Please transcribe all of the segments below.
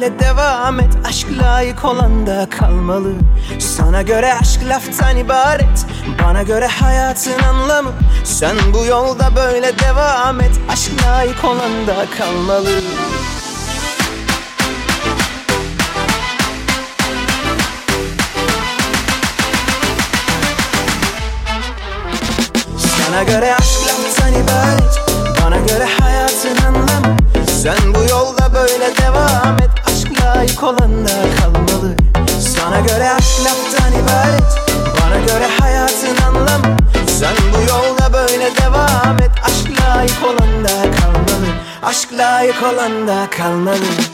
Böyle devam et. Aşk layık olan da kalmalı. Sana göre aşk laftan ibaret. Bana göre hayatın anlamı. Sen bu yolda böyle devam et. Aşk layık olan da kalmalı. Sana göre aşk yanında kalmanın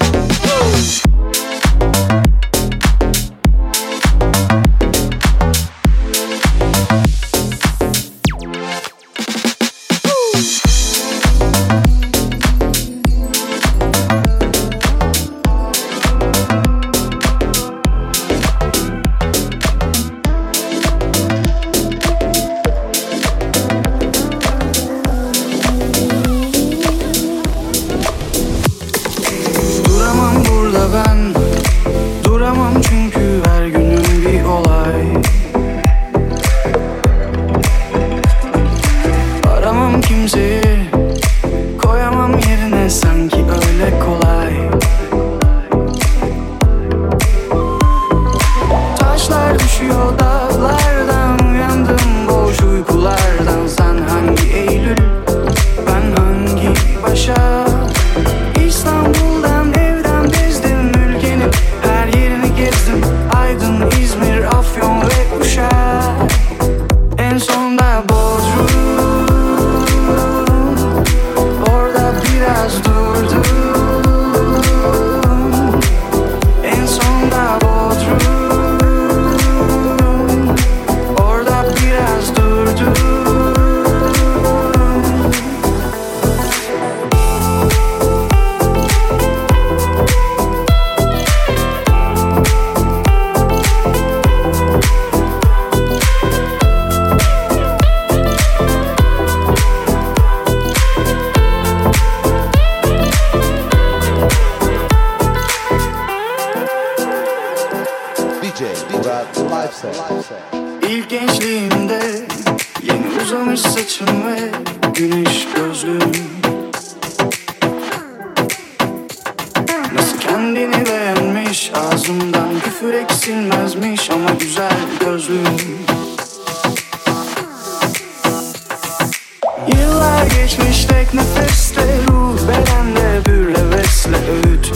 Leg ich steck ne feste Ruhe, wenn der Bühle wessle öd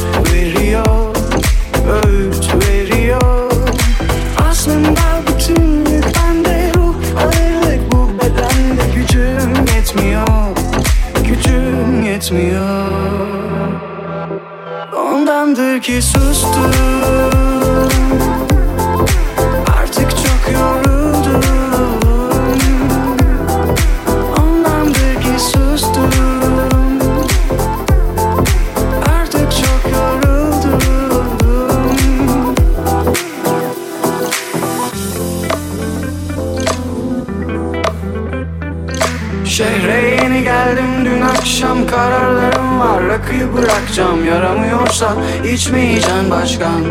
içmeyeceğim başkan.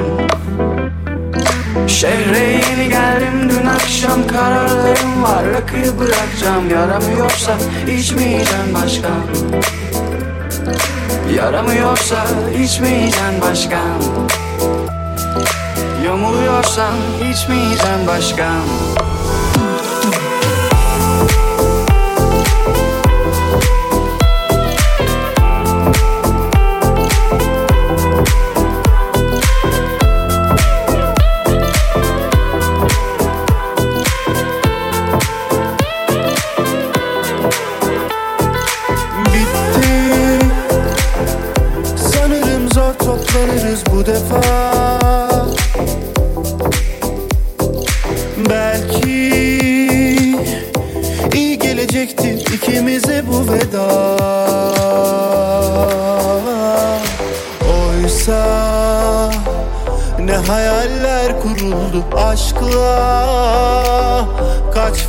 Şehre yeni geldim dün akşam kararlarım var. Rakıyı bırakacağım yaramıyorsa içmeyeceğim başkan. Yaramıyorsa içmeyeceğim başkan. Yamuluyorsan içmeyeceğim başkan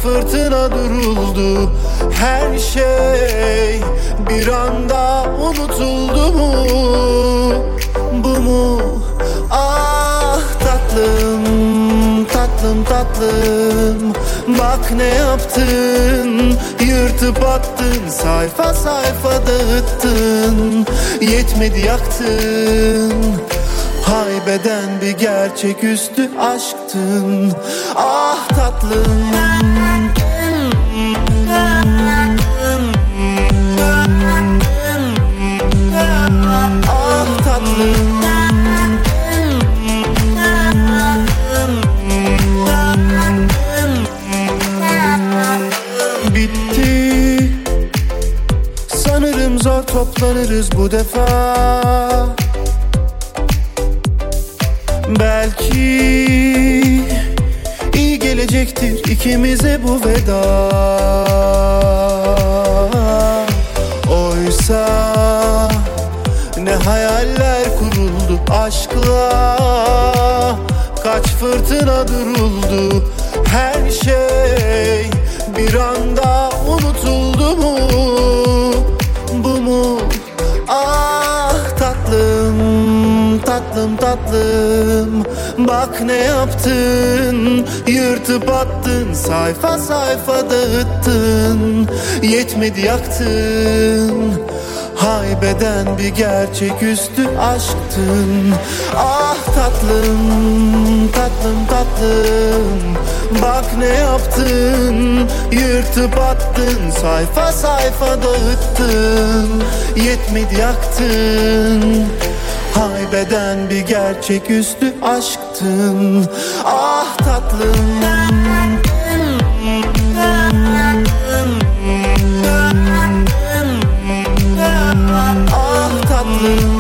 fırtına duruldu Her şey bir anda unutuldu mu? Bu mu? Ah tatlım, tatlım tatlım. Bak ne yaptın? Yırtıp attın Sayfa sayfa dağıttın. Yetmedi yaktın. Haybeden bir gerçeküstü aşktın. Ah tatlım zor toplanırız bu defa Belki iyi gelecektir ikimize bu veda Oysa ne hayaller kuruldu aşkla Kaç fırtına duruldu her şey bir anda unutuldu mu? Tatlım tatlım Bak ne yaptın, yırtıp attın Sayfa sayfa dağıttın, yetmedi yaktın. Haybeden bir gerçeküstü aşktın. Ah tatlım, tatlım tatlım Bak ne yaptın Yırtıp attın Sayfa sayfa dağıttın. Yetmedi yaktın Haybeden bir gerçeküstü aşktın. Ah tatlım tatlım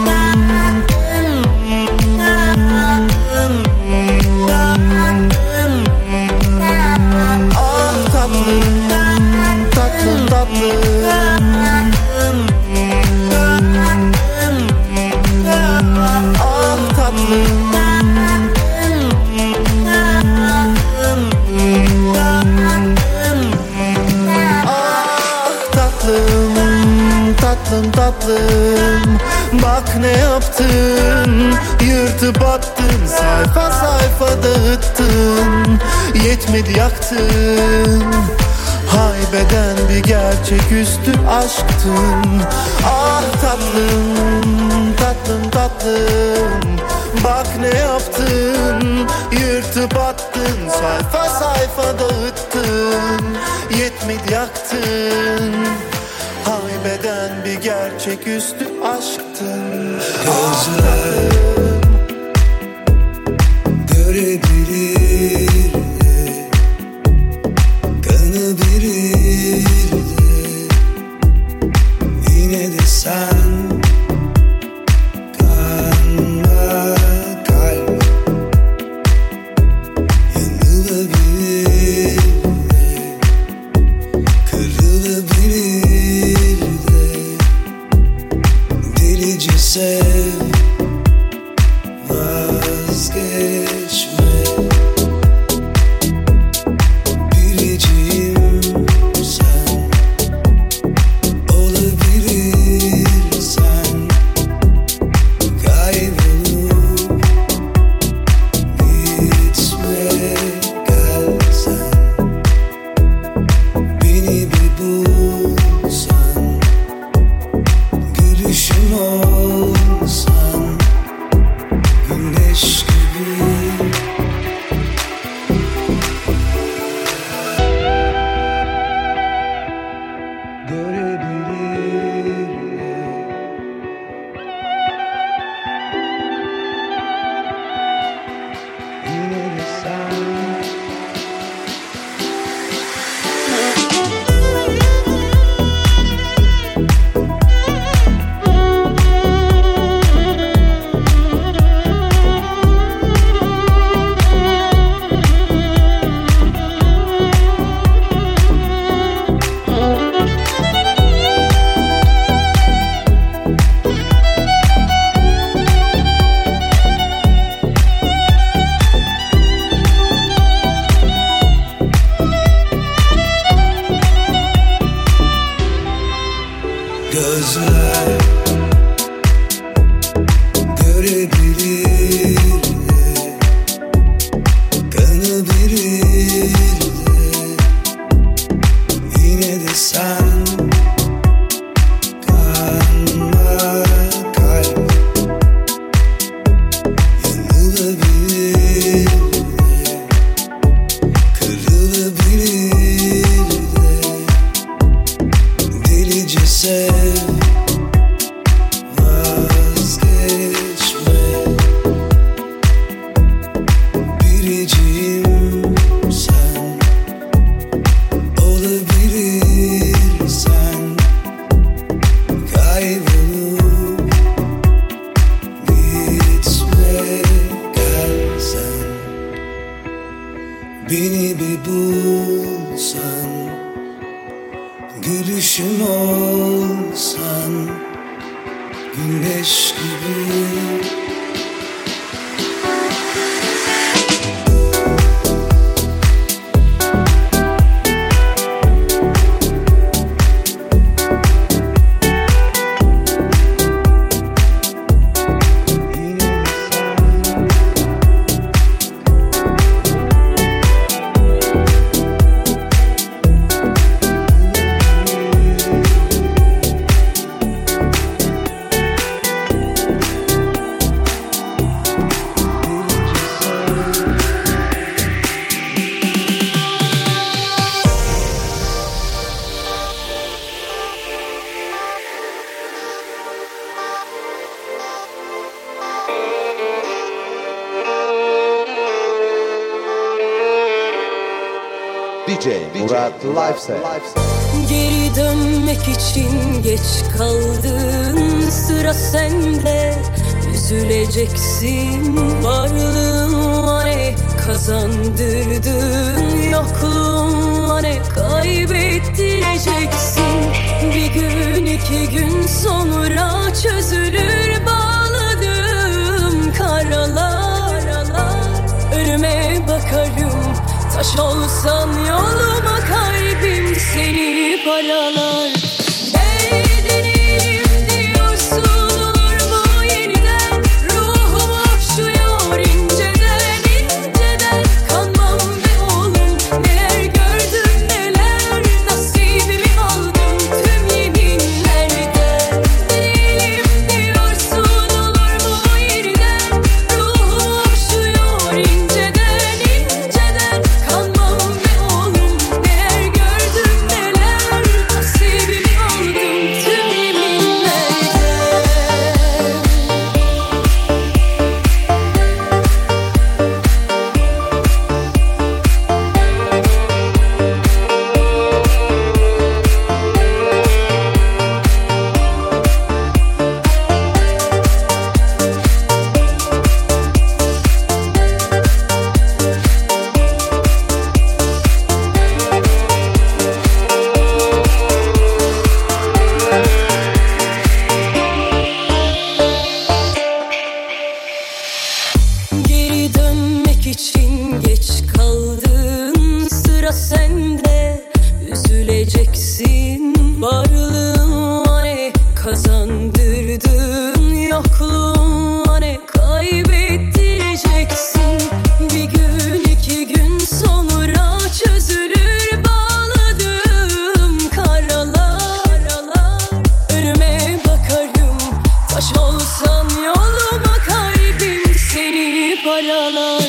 Bak ne yaptın? Yırtıp attın Sayfa sayfa dağıttın. Yetmedi yaktın. Haybeden bir gerçeküstü aşktın. Ah tatlım, tatlım tatlım. Bak ne yaptın? Yırtıp attın Sayfa sayfa dağıttın. Yetmedi yaktın Haybeden bir gerçeküstü aşktın Gözler you say? İki gün sonra çözülür bağladığım karalar Önüme bakarım taş olsan yoluma kaybim seni paralar. for your love.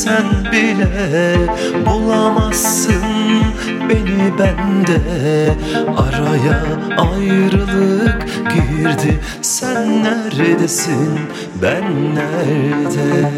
Sen bile bulamazsın beni bende. Araya ayrılık girdi. Sen neredesin? Ben nerede?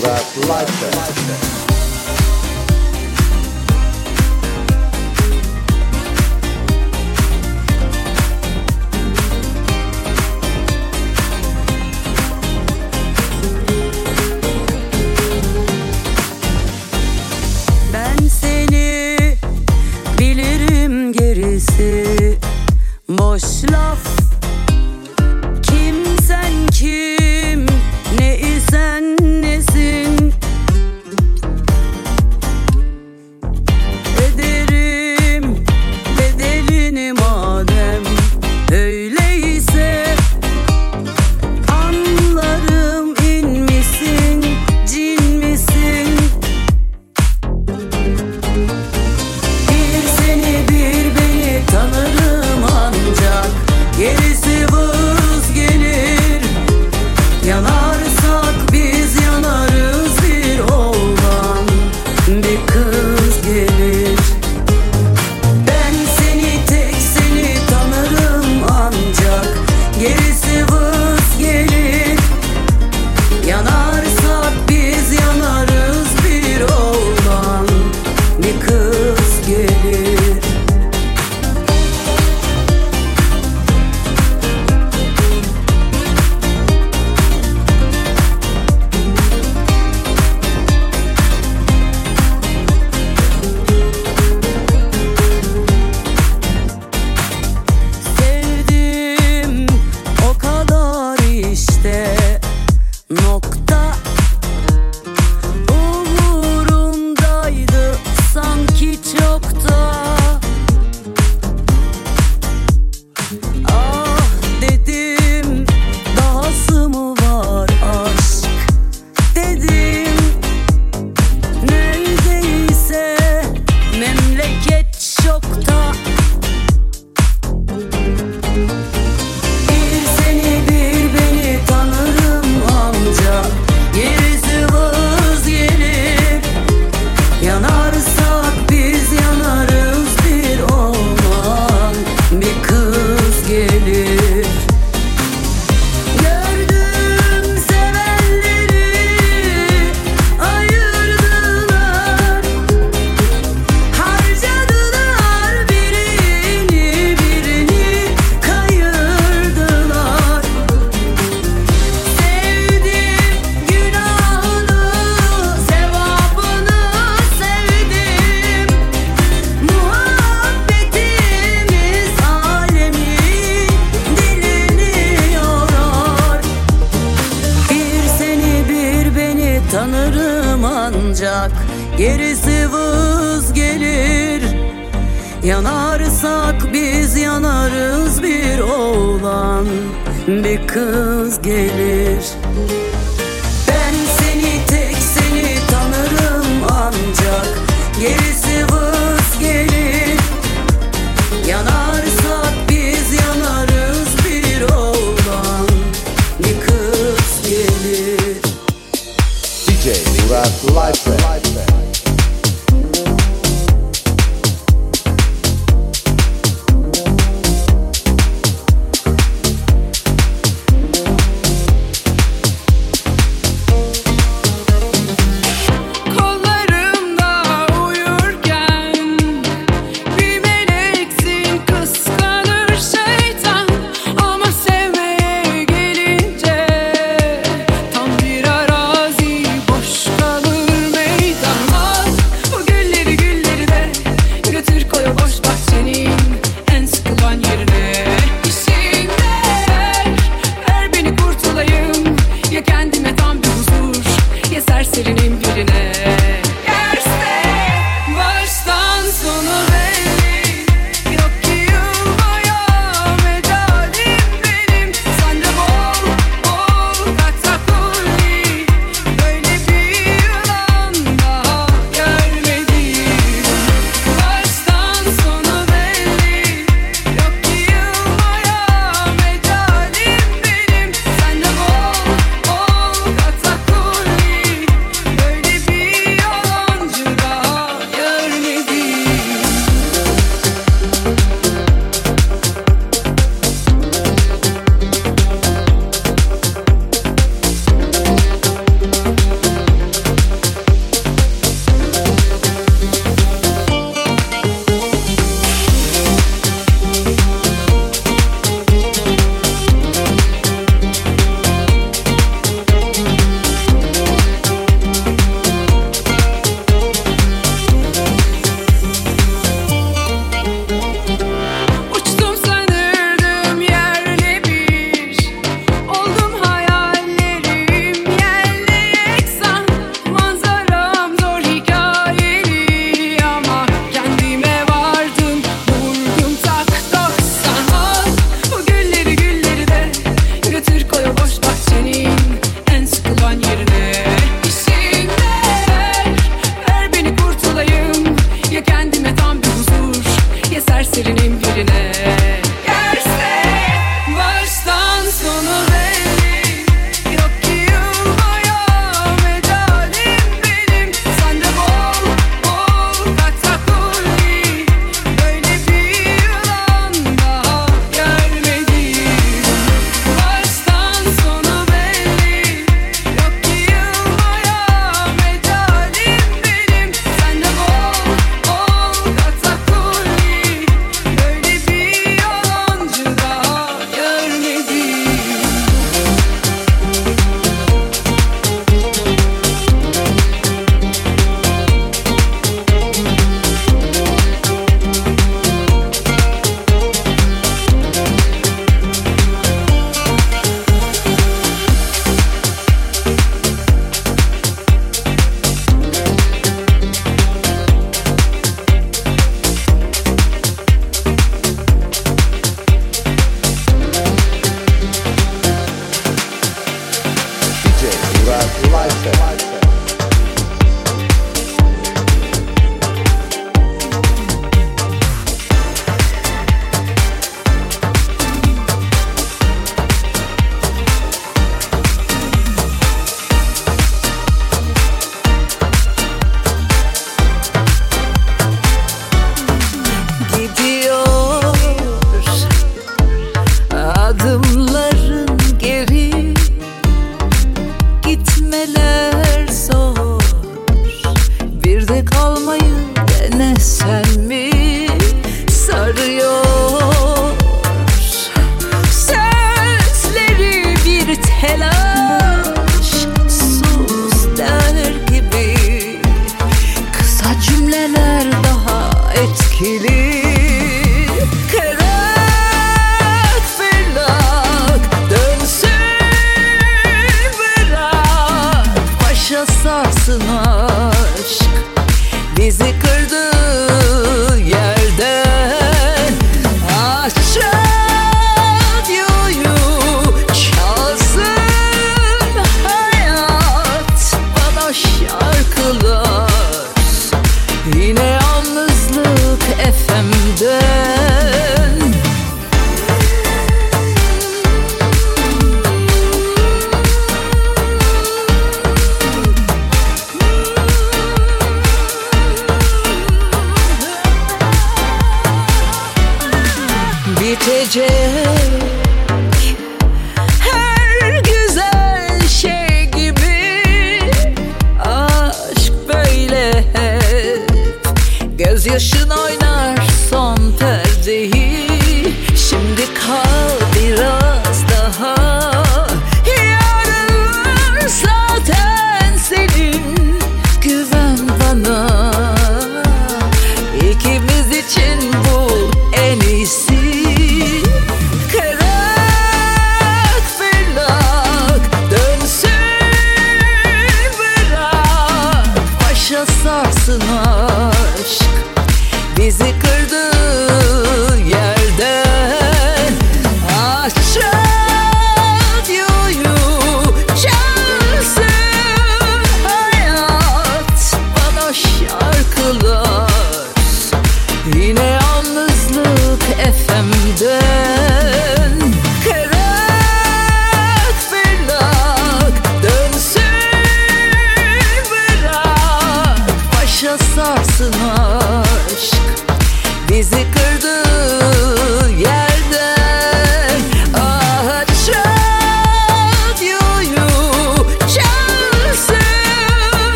That's life.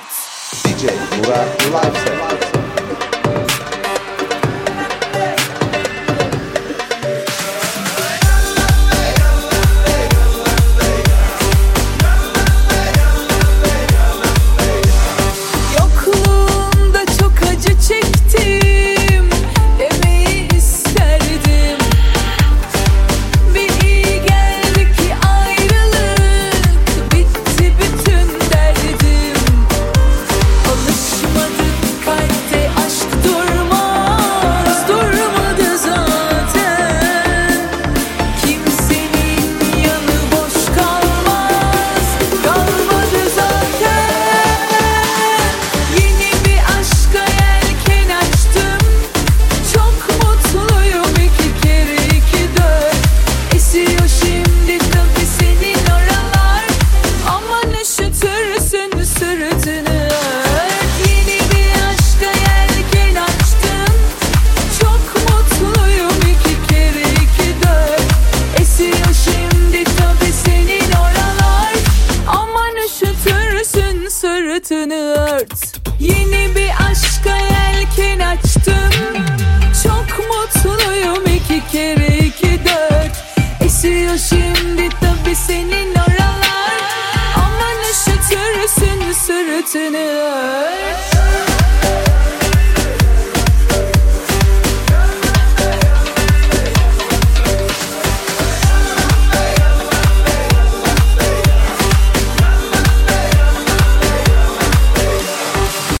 Ört DJ Murat Lifestyle.